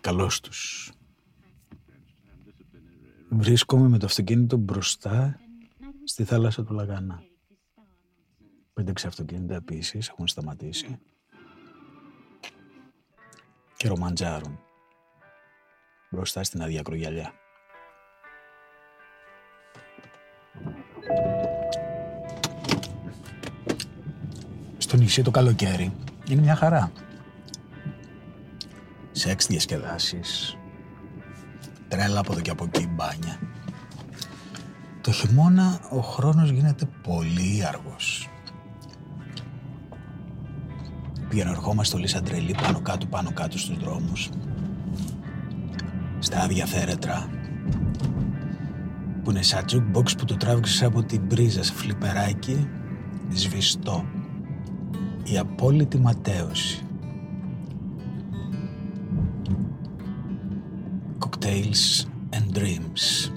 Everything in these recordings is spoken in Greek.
Καλώς τους. Βρίσκομαι με το αυτοκίνητο μπροστά στη θάλασσα του Λαγάνα. Πέντε αυτοκίνητα επίσης έχουν σταματήσει και ρομαντζάρουν μπροστά στην αδιακρογιαλιά. Στο νησί το καλοκαίρι είναι μια χαρά. Σεξ διασκεδάσεις, τρέλα από εδώ και από εκεί μπάνια. Το χειμώνα ο χρόνος γίνεται πολύ αργός. Πήγαινε ερχόμαστε όλοι σαν τρελοί πάνω κάτω πάνω κάτω στους δρόμους. Στα άδεια θέρετρα που είναι σαν jukebox που το τράβηξες από την πρίζα σε φλιπεράκι σβηστό. Η απόλυτη ματέωση. Cocktails and Dreams.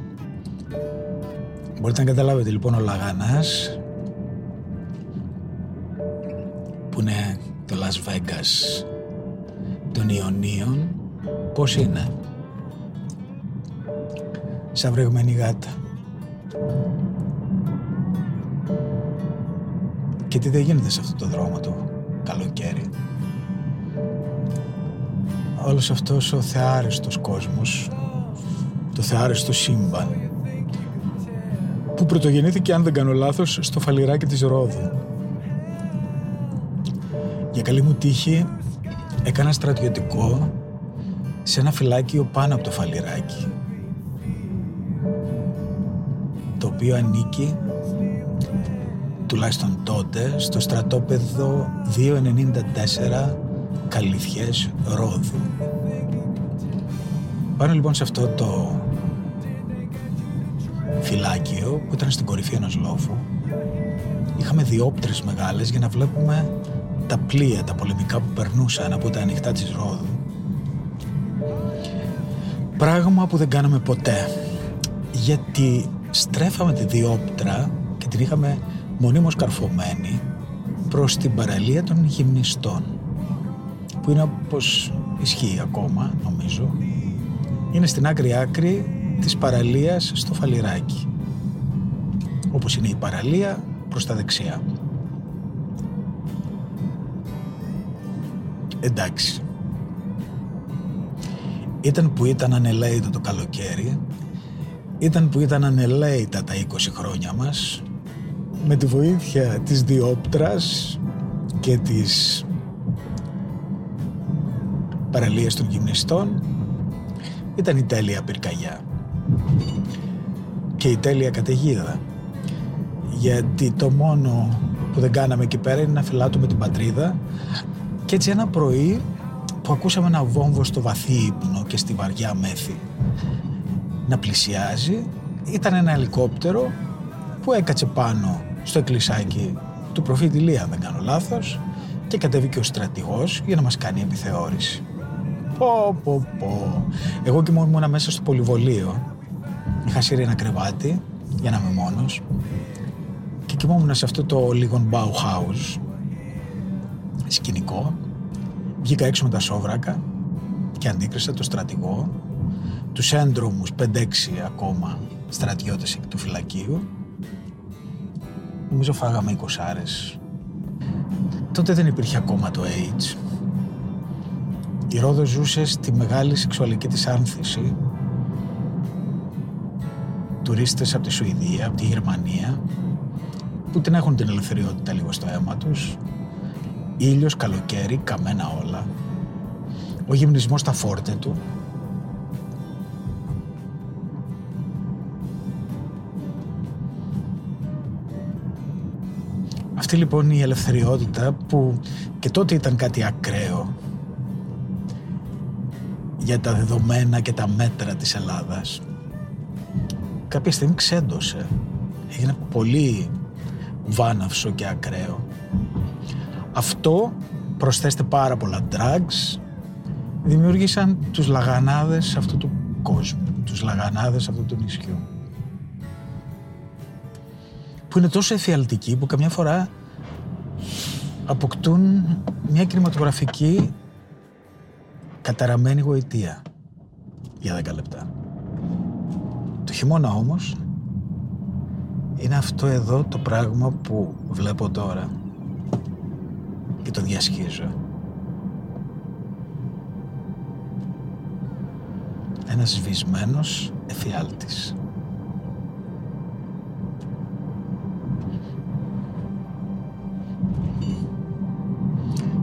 Μπορείτε να καταλάβετε λοιπόν ο Λαγανάς που είναι το Las Vegas των Ιωνίων πώς είναι; Σαν βρεγμένη γάτα και τι δεν γίνεται σε αυτό το δρόμο το καλοκαίρι; Όλος αυτός ο θεάριστος κόσμος το θεάριστο σύμπαν που πρωτογεννήθηκε αν δεν κάνω λάθος στο φαλιράκι της Ρόδου. Για καλή μου τύχη έκανα στρατιωτικό σε ένα φυλάκιο πάνω από το φαλιράκι το οποίο ανήκει τουλάχιστον τότε στο στρατόπεδο 294 Καλυθιές Ρόδου. Πάνω λοιπόν σε αυτό το φυλάκιο που ήταν στην κορυφή ενός λόφου είχαμε διόπτρες μεγάλες για να βλέπουμε τα πλοία, τα πολεμικά που περνούσαν από τα ανοιχτά της Ρόδου. Πράγμα που δεν κάναμε ποτέ. Γιατί στρέφαμε τη διόπτρα και την είχαμε μονίμως καρφωμένη προς την παραλία των γυμνιστών που είναι όπως ισχύει ακόμα νομίζω είναι στην άκρη άκρη της παραλίας στο Φαλιράκι όπως είναι η παραλία προς τα δεξιά εντάξει. Ήταν που ήταν ανελαίητο το καλοκαίρι, ήταν που ήταν ανελαίητα τα 20 χρόνια μας, με τη βοήθεια της διόπτρας και της παραλίας των γυμνιστών, ήταν η τέλεια πυρκαγιά και η τέλεια καταιγίδα. Γιατί το μόνο που δεν κάναμε εκεί πέρα είναι να φυλάτουμε την πατρίδα και έτσι ένα πρωί που ακούσαμε ένα βόμβο στο βαθύ ύπνο και στη βαριά μέθη να πλησιάζει ήταν ένα ελικόπτερο που έκατσε πάνω στο εκκλησάκι του προφήτη Λία, δεν κάνω λάθος, και κατέβηκε ο στρατηγός για να μας κάνει επιθεώρηση. Πω, πω, πω. Εγώ και ήμουν μέσα στο πολυβολείο. Είχα σύρει ένα κρεβάτι για να είμαι μόνος και κοιμόμουν σε αυτό το λίγο Bauhaus σκηνικό. Βγήκα έξω με τα σόβρακα και αντίκρισα το στρατηγό, τους έντρομους 5-6 ακόμα στρατιώτες του φυλακίου. Νομίζω φάγαμε 20 άρες. Τότε δεν υπήρχε ακόμα το AIDS. Η Ρόδος ζούσε στη μεγάλη σεξουαλική της άνθηση. Τουρίστες από τη Σουηδία, από τη Γερμανία, που την έχουν την ελευθεριότητα λίγο στο αίμα τους, ήλιος, καλοκαίρι, καμένα όλα. Ο γυμνισμός στα φόρτε του. Αυτή λοιπόν η ελευθεριότητα που και τότε ήταν κάτι ακραίο για τα δεδομένα και τα μέτρα της Ελλάδας κάποια στιγμή ξέντωσε. Έγινε πολύ βάναυσο και ακραίο. Αυτό προσθέστε πάρα πολλά drugs δημιούργησαν τους λαγανάδες αυτού του κόσμου, τους λαγανάδες αυτού του νησιού. Που είναι τόσο εφιαλτικοί που καμιά φορά αποκτούν μια κινηματογραφική καταραμένη γοητεία. για 10 λεπτά. Το χειμώνα όμως είναι αυτό εδώ το πράγμα που βλέπω τώρα και το διασχίζω. Ένας σβησμένος εφιάλτης.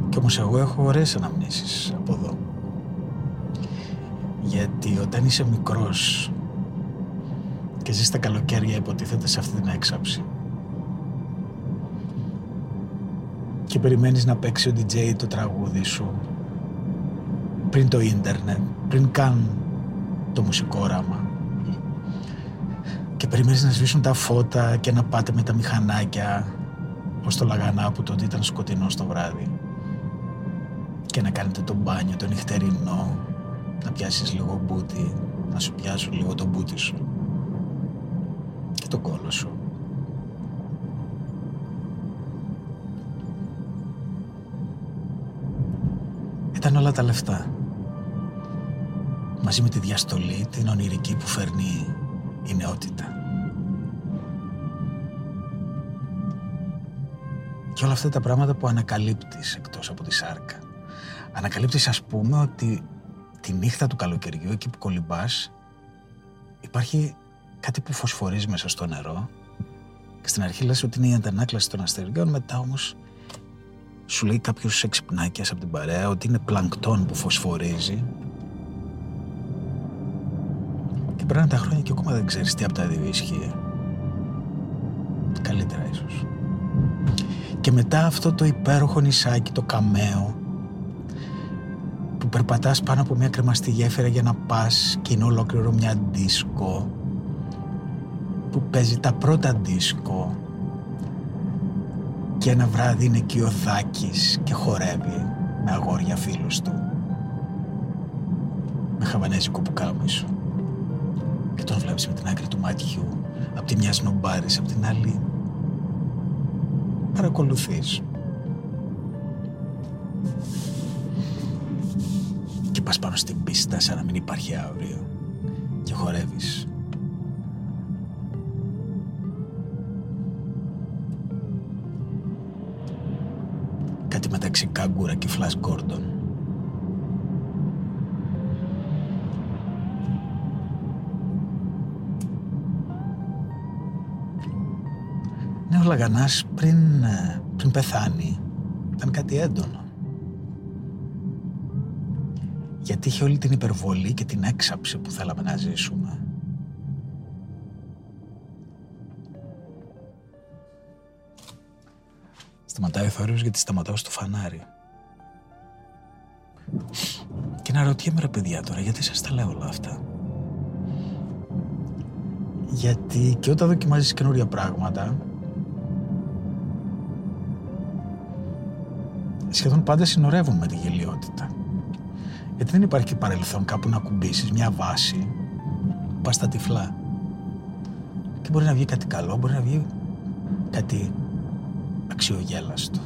Κι όμως εγώ έχω ωραίες αναμνήσεις από εδώ. Γιατί όταν είσαι μικρός και ζεις τα καλοκαίρια υποτίθεται σε αυτή την έξαψη και περιμένεις να παίξει ο DJ το τραγούδι σου πριν το ίντερνετ, πριν καν το μουσικό όραμα και περιμένεις να σβήσουν τα φώτα και να πάτε με τα μηχανάκια ως το λαγανά που τότε ήταν σκοτεινό στο βράδυ και να κάνετε το μπάνιο το νυχτερινό να πιάσεις λίγο μπούτι να σου πιάσουν λίγο το μπούτι σου και το κόλο σου Ήταν όλα τα λεφτά μαζί με τη διαστολή την ονειρική που φέρνει η νεότητα. Και όλα αυτά τα πράγματα που ανακαλύπτεις εκτός από τη σάρκα. Ανακαλύπτεις ας πούμε ότι τη νύχτα του καλοκαιριού εκεί που κολυμπάς υπάρχει κάτι που φωσφορίζει μέσα στο νερό. Και στην αρχή λες ότι είναι η αντανάκλαση των αστεριών μετά όμως σου λέει κάποιος εξυπνάκιας από την παρέα ότι είναι πλανκτόν που φωσφορίζει. Και περνάνε τα χρόνια και ακόμα δεν ξέρεις τι από τα δύο ισχύει. Καλύτερα ίσως. Και μετά αυτό το υπέροχο νησάκι το καμαίο που περπατάς πάνω από μια κρεμαστή γέφυρα για να πας και είναι ολόκληρο μια δίσκο που παίζει τα πρώτα δίσκο. Και ένα βράδυ είναι εκεί ο Θάκης και χορεύει με αγόρια φίλους του. Με χαβανέζικο πουκάμισο και τον βλέπεις με την άκρη του μάτιου απ' τη μια σνομπάρης, απ' την άλλη. Παρακολουθείς πας πάνω στην πίστα σαν να μην υπάρχει αύριο και χορεύεις κάτι μεταξύ Κάγκουρα και Φλάς Γκόρντον. Ναι, ο Λαγανάς πριν, ε, πριν πεθάνει ήταν κάτι έντονο. Είχε όλη την υπερβολή και την έξαψη που θέλαμε να ζήσουμε. Σταματάει ο θόρυβος γιατί σταματάω στο φανάρι. Και να ρωτιέμαι ρε παιδιά τώρα, γιατί σας τα λέω όλα αυτά; Γιατί και όταν δοκιμάζεις καινούρια πράγματα, σχεδόν πάντα συνορεύουν με τη γελιότητα. Γιατί δεν υπάρχει παρελθόν κάπου να ακουμπήσεις μια βάση, πας στα τυφλά. Και μπορεί να βγει κάτι καλό, μπορεί να βγει κάτι αξιογέλαστο.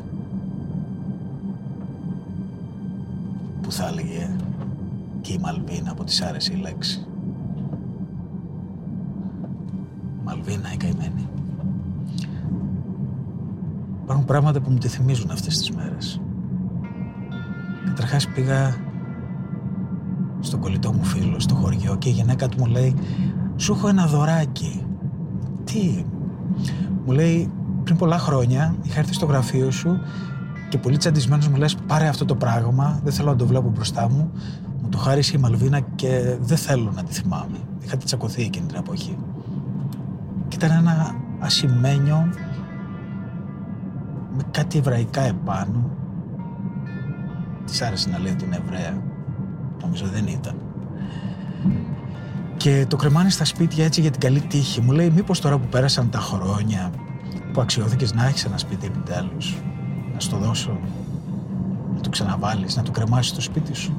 Που θα έλεγε και η Μαλβίνα από τις άρεσε η λέξη. Μαλβίνα η καημένη. Υπάρχουν πράγματα που μου τη θυμίζουν αυτές τις μέρες. Καταρχάς πήγα στον κολλητό μου φίλο στο χωριό και η γυναίκα του μου λέει «Σου έχω ένα δωράκι». «Τι» μου λέει πριν πολλά χρόνια είχα έρθει στο γραφείο σου και πολύ τσαντισμένος μου λες πάρε αυτό το πράγμα, δεν θέλω να το βλέπω μπροστά μου. Μου το χάρισε η Μαλβίνα και δεν θέλω να τη θυμάμαι. Είχατε τσακωθεί εκείνη την εποχή. Και ήταν ένα ασημένιο με κάτι εβραϊκά επάνω. Της άρεσε να λέει ότι είναι Εβραία. Νομίζω δεν ήταν. Και το κρεμάνε στα σπίτια έτσι για την καλή τύχη. Μου λέει μήπως τώρα που πέρασαν τα χρόνια που αξιώθηκες να έχεις ένα σπίτι επιτέλους. Να στο δώσω, να το ξαναβάλεις, να το κρεμάσεις στο σπίτι σου.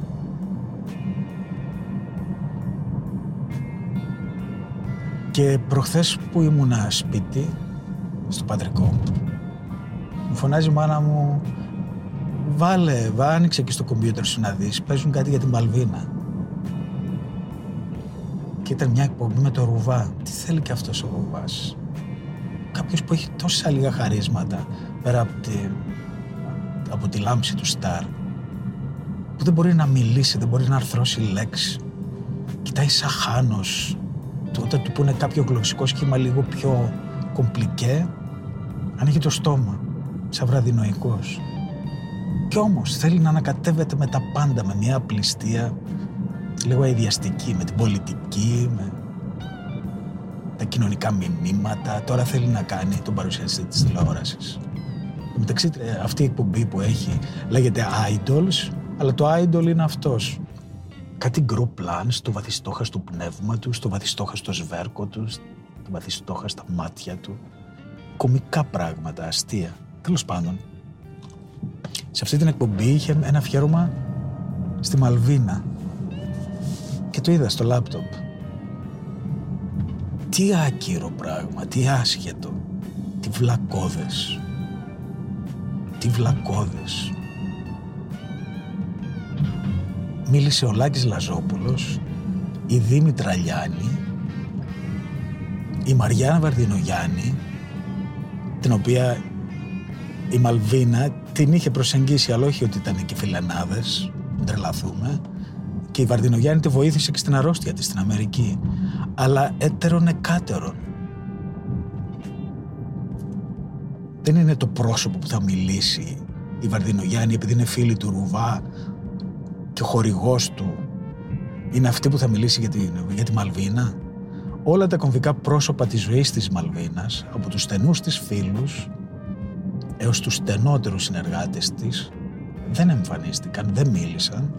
Και προχθές που ήμουνα σπίτι, στο πατρικό, μου φωνάζει η μάνα μου «Βάλε, βά, άνοιξε και στο κομπιούτερ σου να δεις, παίζουν κάτι για την Μαλβίνα». και ήταν μια εκπομπή με το Ρουβά. Τι θέλει και αυτός ο Ρουβάς; Κάποιος που έχει τόσα λίγα χαρίσματα πέρα από τη, από τη λάμψη του Σταρ που δεν μπορεί να μιλήσει, δεν μπορεί να αρθρώσει λέξη. Κοιτάει σαν χάνος. Όταν του πούνε κάποιο γλωσσικό σχήμα λίγο πιο κομπλικέ, ανοίγει το στόμα, σαν βραδινοϊκός. Κι όμως θέλει να ανακατεύεται με τα πάντα, με μια απληστία λίγο αειδιαστική, με την πολιτική, με τα κοινωνικά μηνύματα. Τώρα θέλει να κάνει τον παρουσιαστή της τηλεόρασης. Μεταξύ ε, αυτή η εκπομπή που έχει λέγεται Idols, αλλά το Idol είναι αυτός. Κάτι group plans στο βαθιστόχαστο πνεύμα του, στο βαθιστόχαστο σβέρκο του, στο βαθιστόχαστα μάτια του. Κομικά πράγματα, αστεία. Τέλος πάντων, σε αυτή την εκπομπή είχε ένα αφιέρωμα στη Μαλβίνα και το είδα στο λάπτοπ. Τι άκυρο πράγμα, τι άσχετο, τι βλακώδες, τι βλακώδες. Μίλησε ο Λάκης Λαζόπουλος, η Δήμητρα Λιάνη, η Μαριάννα Βαρδινογιάννη, την οποία η Μαλβίνα την είχε προσεγγίσει, αλλά όχι ότι ήταν εκεί φιλενάδες, τρελαθούμε. Και η Βαρδινογιάννη τη βοήθησε και στην αρρώστια της στην Αμερική. Αλλά έτερον εκάτερον. Δεν είναι το πρόσωπο που θα μιλήσει η Βαρδινογιάννη επειδή είναι φίλη του Ρουβά και ο χορηγός του είναι αυτή που θα μιλήσει για τη, για τη Μαλβίνα. Όλα τα κομβικά πρόσωπα της ζωής της Μαλβίνας, από τους στενούς της φίλους έως τους στενότερους συνεργάτες της, δεν εμφανίστηκαν, δεν μίλησαν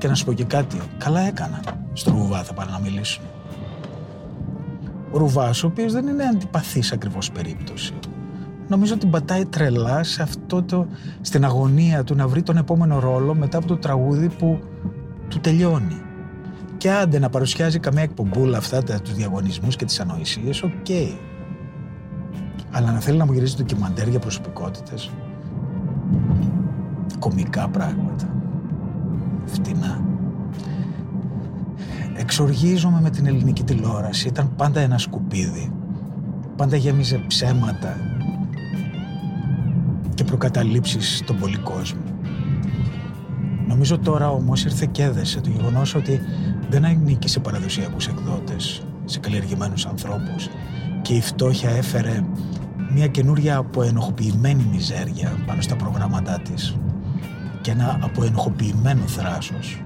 και να σου πω και κάτι, καλά έκανα. Στο Ρουβά θα πάνε να μιλήσουν. Ο Ρουβάς, ο οποίος δεν είναι αντιπαθής ακριβώς περίπτωση. Νομίζω ότι πατάει τρελά σε αυτό το, στην αγωνία του να βρει τον επόμενο ρόλο μετά από το τραγούδι που του τελειώνει. Και άντε να παρουσιάζει καμία εκπομπούλα αυτά τα, τους διαγωνισμούς και τις ανοησίες, οκ. Okay. Αλλά να θέλει να μου γυρίζει ντοκιμαντέρ για προσωπικότητες. Κομικά πράγματα φτηνά. Εξοργίζομαι με την ελληνική τηλεόραση. Ήταν πάντα ένα σκουπίδι. Πάντα γέμιζε ψέματα και προκαταλήψεις στον πολύ κόσμο. Νομίζω τώρα όμως ήρθε και έδεσε το γεγονός ότι δεν ανήκει σε παραδοσιακούς εκδότες, σε καλλιεργημένους ανθρώπους και η φτώχεια έφερε μια καινούρια αποενοχοποιημένη μιζέρια πάνω στα προγράμματά της και ένα αποενοχοποιημένο θράσος.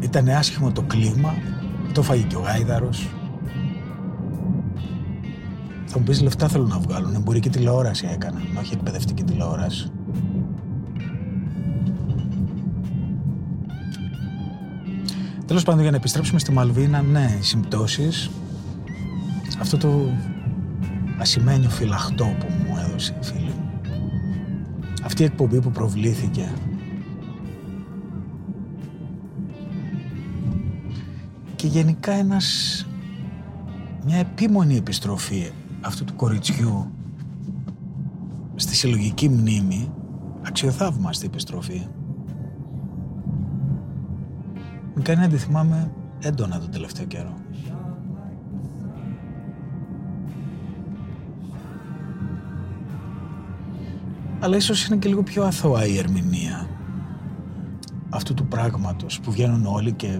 Ήταν άσχημο το κλίμα, το φάγει και ο Γάιδαρος. Θα μου πεις λεφτά θέλουν να βγάλουν, εμπορική τηλεόραση έκαναν, όχι εκπαιδευτική τηλεόραση. Τέλος πάντων, για να επιστρέψουμε στη Μαλβίνα, ναι, οι συμπτώσεις, αυτό το ασημένιο φυλαχτό που μου έδωσε η φίλη αυτή η εκπομπή που προβλήθηκε. Και γενικά ένας μια επίμονη επιστροφή αυτού του κοριτσιού στη συλλογική μνήμη αξιοθαύμαστη επιστροφή. Με κάνει να τη θυμάμαι έντονα τον τελευταίο καιρό. Αλλά ίσως είναι και λίγο πιο αθώα η ερμηνεία αυτού του πράγματος που βγαίνουν όλοι και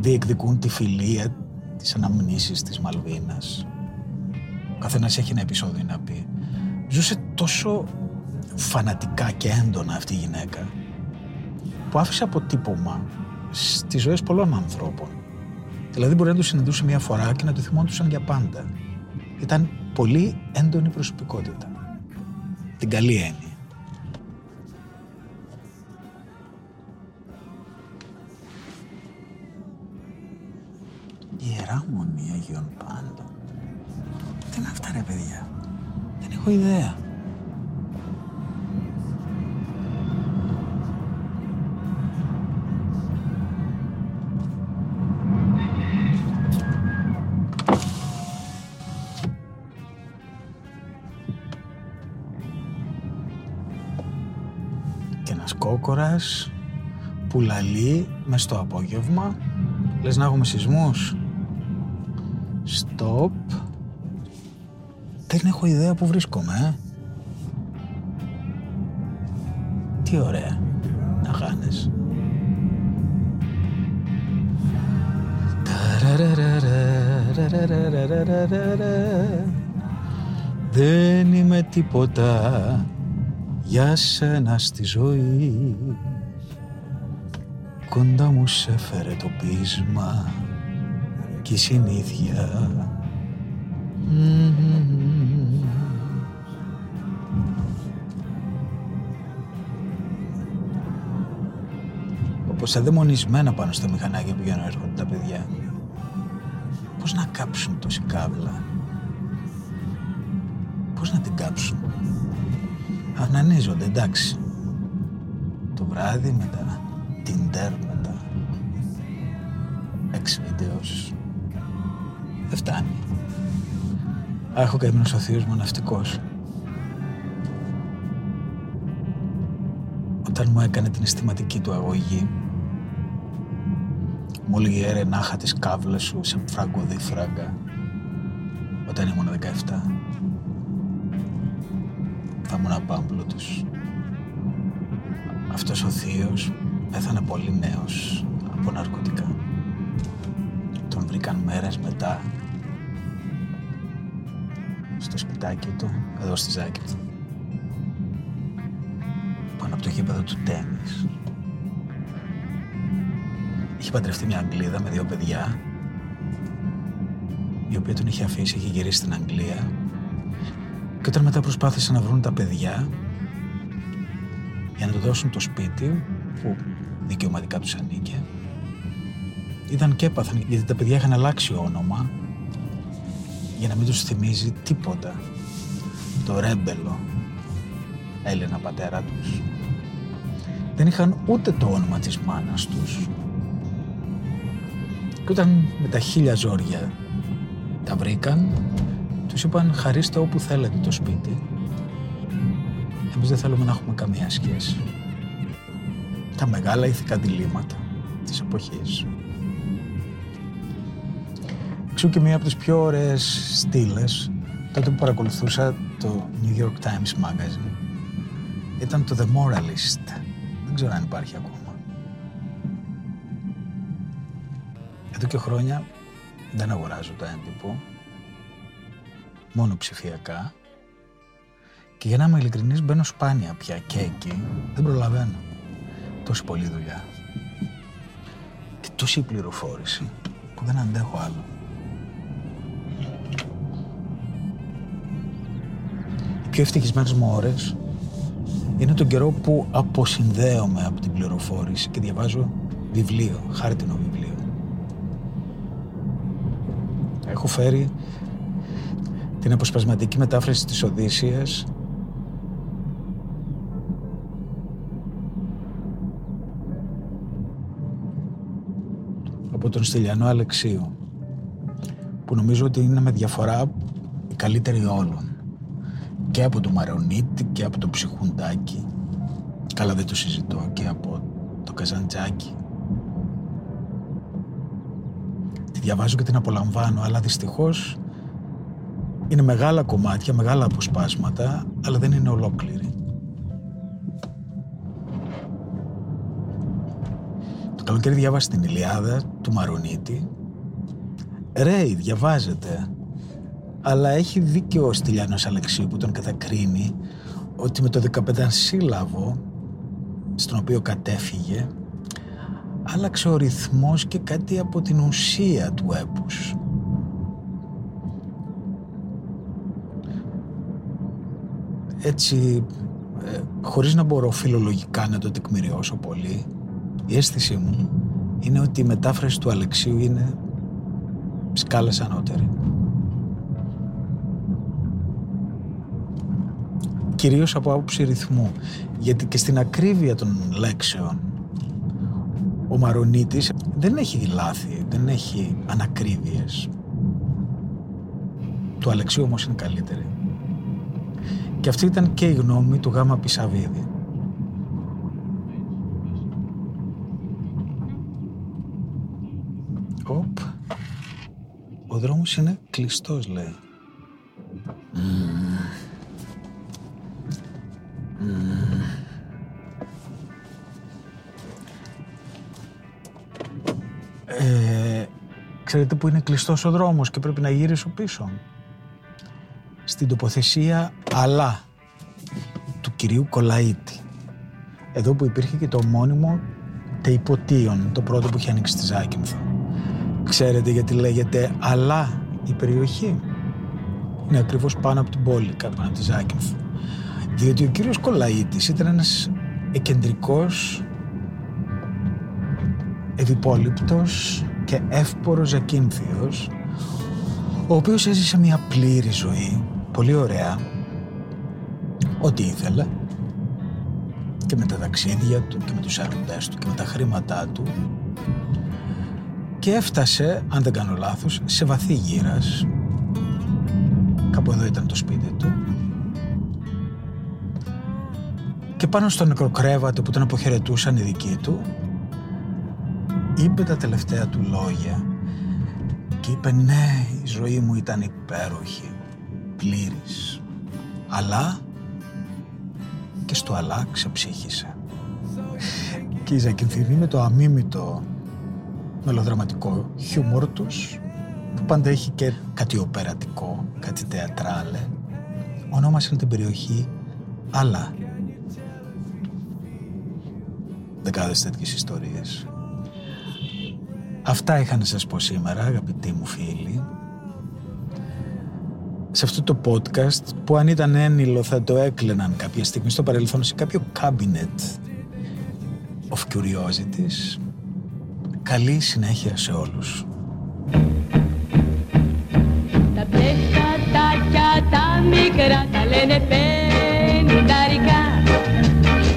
διεκδικούν τη φιλία της αναμνήσης της Μαλβίνας. Ο καθένας έχει ένα επεισόδιο να πει. Ζούσε τόσο φανατικά και έντονα αυτή η γυναίκα που άφησε αποτύπωμα στις ζωές πολλών ανθρώπων. Δηλαδή μπορεί να τους συναντούσε μια φορά και να το θυμόντουσαν για πάντα. Ήταν πολύ έντονη προσωπικότητα την καλή έννοια. Ιερά Μονή Αγίων Πάντων. Τι είναι αυτά ρε παιδιά. Δεν έχω ιδέα. κόκορας που λαλεί μες στο απόγευμα. Λες να έχουμε σεισμούς; Στοπ. Δεν έχω ιδέα που βρίσκομαι, ε. Τι ωραία. Να χάνες. Δεν είμαι τίποτα για σένα στη ζωή. Κοντά μου σε φέρε το πείσμα και η συνήθεια. Όπως αδαιμονισμένα πάνω στα μηχανάκια που για να έρχονται τα παιδιά. Πώς να κάψουν τόση κάβλα Πώς να την κάψουν; Ανανίζονται εντάξει. Το βράδυ με τα Tinder με τα Ex videos. Δεν φτάνει. Έχω καημένος ο θείος μου ναυτικός. Όταν μου έκανε την αισθηματική του αγωγή μου έλεγε ρε νάχα τις κάβλες σου σε φράγκο φράγκα όταν ήμουν 17 θα ήμουν πάμπλωτος αυτός ο θείος πέθανε πολύ νέος από ναρκωτικά. Τον βρήκαν μέρες μετά. Στο σπιτάκι του εδώ στη Ζάκη του. Πάνω από το γήπεδο του τέννις Είχε παντρευτεί μια Αγγλίδα με δύο παιδιά, η οποία τον είχε αφήσει, είχε γυρίσει στην Αγγλία. Και όταν μετά προσπάθησαν να βρουν τα παιδιά για να του δώσουν το σπίτι που δικαιωματικά τους ανήκε, ήταν και έπαθαν γιατί τα παιδιά είχαν αλλάξει όνομα για να μην τους θυμίζει τίποτα το ρέμπελο Έλληνα πατέρα τους. Δεν είχαν ούτε το όνομα της μάνας τους και όταν με τα χίλια ζόρια τα βρήκαν, τους είπαν χαρίστε όπου θέλετε το σπίτι. Εμείς δεν θέλουμε να έχουμε καμία σχέση. Τα μεγάλα ηθικά διλήμματα της εποχής. Εξού και μία από τις πιο ωραίες στήλες τότε που παρακολουθούσα το New York Times Magazine ήταν το The Moralist. Δεν ξέρω αν υπάρχει ακόμα. Εδώ και χρόνια δεν αγοράζω το έντυπο, μόνο ψηφιακά. Και για να είμαι ειλικρινής μπαίνω σπάνια πια και εκεί, δεν προλαβαίνω. Τόση πολλή δουλειά. Και τόση πληροφόρηση που δεν αντέχω άλλο. Οι πιο ευτυχισμένες μου ώρες είναι τον καιρό που αποσυνδέομαι από την πληροφόρηση και διαβάζω βιβλίο, χάρτινο βιβλίο. Έχω φέρει την αποσπασματική μετάφραση της Οδύσσιας. Από τον Στυλιανό Αλεξίου που νομίζω ότι είναι με διαφορά η καλύτερη όλων. Και από το Μαρονίτη και από το Ψυχουντάκι καλά δεν το συζητώ. Και από το Καζαντζάκι διαβάζω και την απολαμβάνω, αλλά δυστυχώς είναι μεγάλα κομμάτια, μεγάλα αποσπάσματα, αλλά δεν είναι ολόκληρη. Το καλοκαίρι διάβασα την Ηλιάδα του Μαρονίτη. Ρέι, διαβάζεται. Αλλά έχει δίκιο ο Στυλιάνος Αλεξίου που τον κατακρίνει ότι με το 15 σύλλαβο στον οποίο κατέφυγε άλλαξε ο ρυθμός και κάτι από την ουσία του έπους. Έτσι, ε, χωρίς να μπορώ φιλολογικά να το τεκμηριώσω πολύ, η αίσθησή μου είναι ότι η μετάφραση του Αλεξίου είναι σκάλας ανώτερη. Κυρίως από άποψη ρυθμού, γιατί και στην ακρίβεια των λέξεων ο Μαρονίτης δεν έχει λάθη, δεν έχει ανακρίβειες. Του Αλεξίου όμως είναι καλύτερη. Και αυτή ήταν και η γνώμη του Γάμα Πισαβίδη. Οπ. Ο δρόμος είναι κλειστός, λέει. Ε, ξέρετε που είναι κλειστός ο δρόμος και πρέπει να γυρίσω πίσω; Στην τοποθεσία «Αλλά» του κυρίου Κολαΐτη. Εδώ που υπήρχε και το μόνιμο Τεϊποτίων, το πρώτο που είχε ανοίξει στη Ζάκυνθο. Ξέρετε γιατί λέγεται «Αλλά» η περιοχή; Είναι ακριβώς πάνω από την πόλη, κάτω από τη Ζάκυνθο. Διότι ο κύριος Κολαΐτης ήταν ένας εκεντρικός, ευυπόληπτος και εύπορος Ζακύνθιος, ο οποίος έζησε μια πλήρη ζωή, πολύ ωραία, ό,τι ήθελε, και με τα ταξίδια του και με τους έρωτές του και με τα χρήματά του και έφτασε, αν δεν κάνω λάθος, σε βαθύ γύρας. Κάπου εδώ ήταν το σπίτι του. Και πάνω στο νεκροκρέβατο που τον αποχαιρετούσαν οι δικοί του, είπε τα τελευταία του λόγια και είπε ναι, η ζωή μου ήταν υπέροχη, πλήρης, αλλά και στο αλλά ξεψύχησε. Και η Ζακυνθιδή με το αμίμητο μελοδραματικό χιούμορ τους που πάντα έχει και κάτι οπερατικό, κάτι θεατράλε ονόμασαν την περιοχή αλλά δεκάδες τέτοιες ιστορίες. Αυτά είχα να σας πω σήμερα αγαπητοί μου φίλοι σε αυτό το podcast που αν ήταν ένιλο θα το έκλαιναν κάποια στιγμή στο παρελθόν σε κάποιο cabinet of curiosities. Καλή συνέχεια σε όλους. Τα πλέκατάκια τα μικρά τα λένε πενινταρικά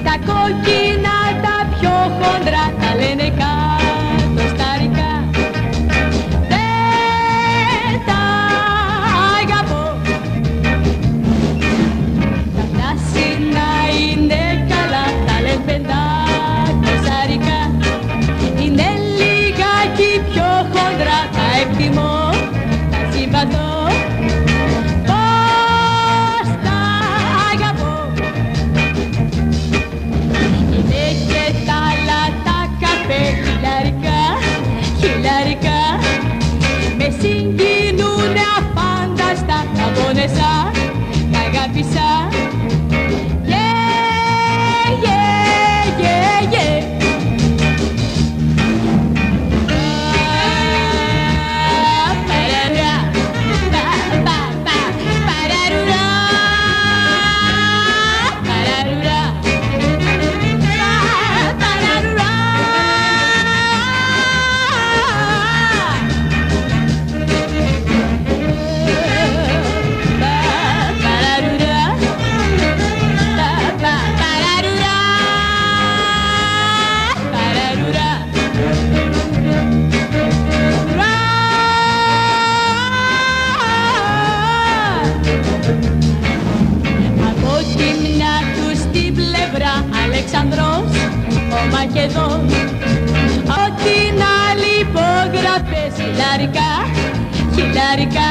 Τα κόκκινα τα πιο χοντρά τα λένε Vanessa. σχεδόν. Ό,τι να λιπογραφές χιλιάρικα, χιλιάρικά